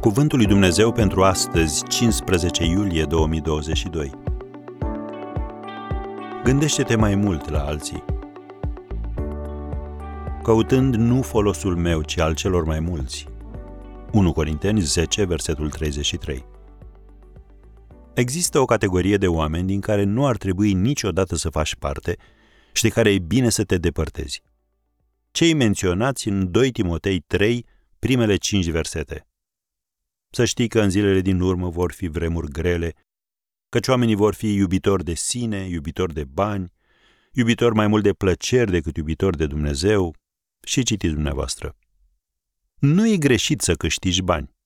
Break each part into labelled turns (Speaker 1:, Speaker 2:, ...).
Speaker 1: Cuvântul lui Dumnezeu pentru astăzi, 15 iulie 2022. Gândește-te mai mult la alții. Căutând nu folosul meu, ci al celor mai mulți. 1 Corinteni 10, versetul 33. Există o categorie de oameni din care nu ar trebui niciodată să faci parte și de care e bine să te depărtezi. Cei menționați în 2 Timotei 3, primele 5 versete. Să știi că în zilele din urmă vor fi vremuri grele, căci oamenii vor fi iubitori de sine, iubitori de bani, iubitori mai mult de plăceri decât iubitori de Dumnezeu și citiți dumneavoastră. Nu e greșit să câștigi bani.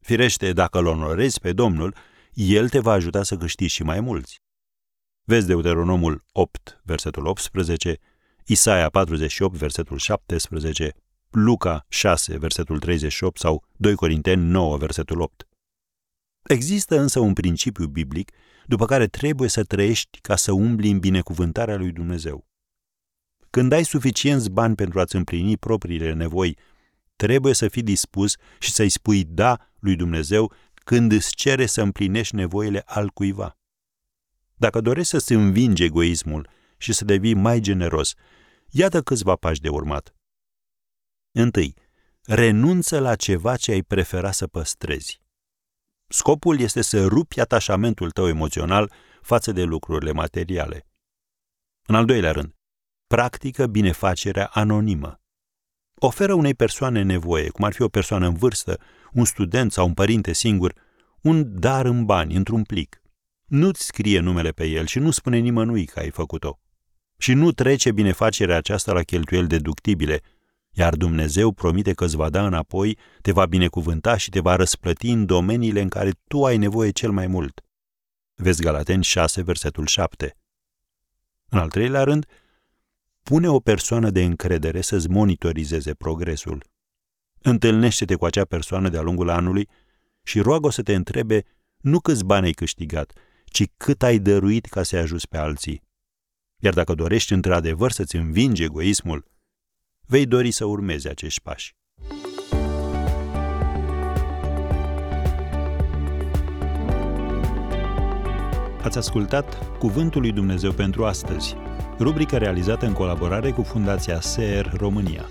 Speaker 1: Firește, dacă îl onorezi pe Domnul, El te va ajuta să câștigi și mai mulți. Vezi Deuteronomul 8, versetul 18, Isaia 48, versetul 17, Luca 6, versetul 38 sau 2 Corinteni 9, versetul 8. Există însă un principiu biblic după care trebuie să trăiești ca să umbli în binecuvântarea lui Dumnezeu. Când ai suficienți bani pentru a-ți împlini propriile nevoi, trebuie să fii dispus și să-i spui da lui Dumnezeu când îți cere să împlinești nevoile al cuiva. Dacă dorești să-ți învingi egoismul și să devii mai generos, iată câțiva pași de urmat. Întâi, renunță la ceva ce ai prefera să păstrezi. Scopul este să rupi atașamentul tău emoțional față de lucrurile materiale. În al doilea rând, practică binefacerea anonimă. Oferă unei persoane nevoie, cum ar fi o persoană în vârstă, un student sau un părinte singur, un dar în bani, într-un plic. Nu-ți scrie numele pe el și nu spune nimănui că ai făcut-o. Și nu trece binefacerea aceasta la cheltuieli deductibile, iar Dumnezeu promite că îți va da înapoi, te va binecuvânta și te va răsplăti în domeniile în care tu ai nevoie cel mai mult. Vezi Galateni 6, versetul 7. În al treilea rând, pune o persoană de încredere să-ți monitorizeze progresul. Întâlnește-te cu acea persoană de-a lungul anului și roagă să te întrebe nu câți bani ai câștigat, ci cât ai dăruit ca să-i ajuți pe alții. Iar dacă dorești într-adevăr să-ți învingi egoismul, vei dori să urmezi acești pași. Ați ascultat Cuvântul lui Dumnezeu pentru astăzi, rubrica realizată în colaborare cu Fundația SER România.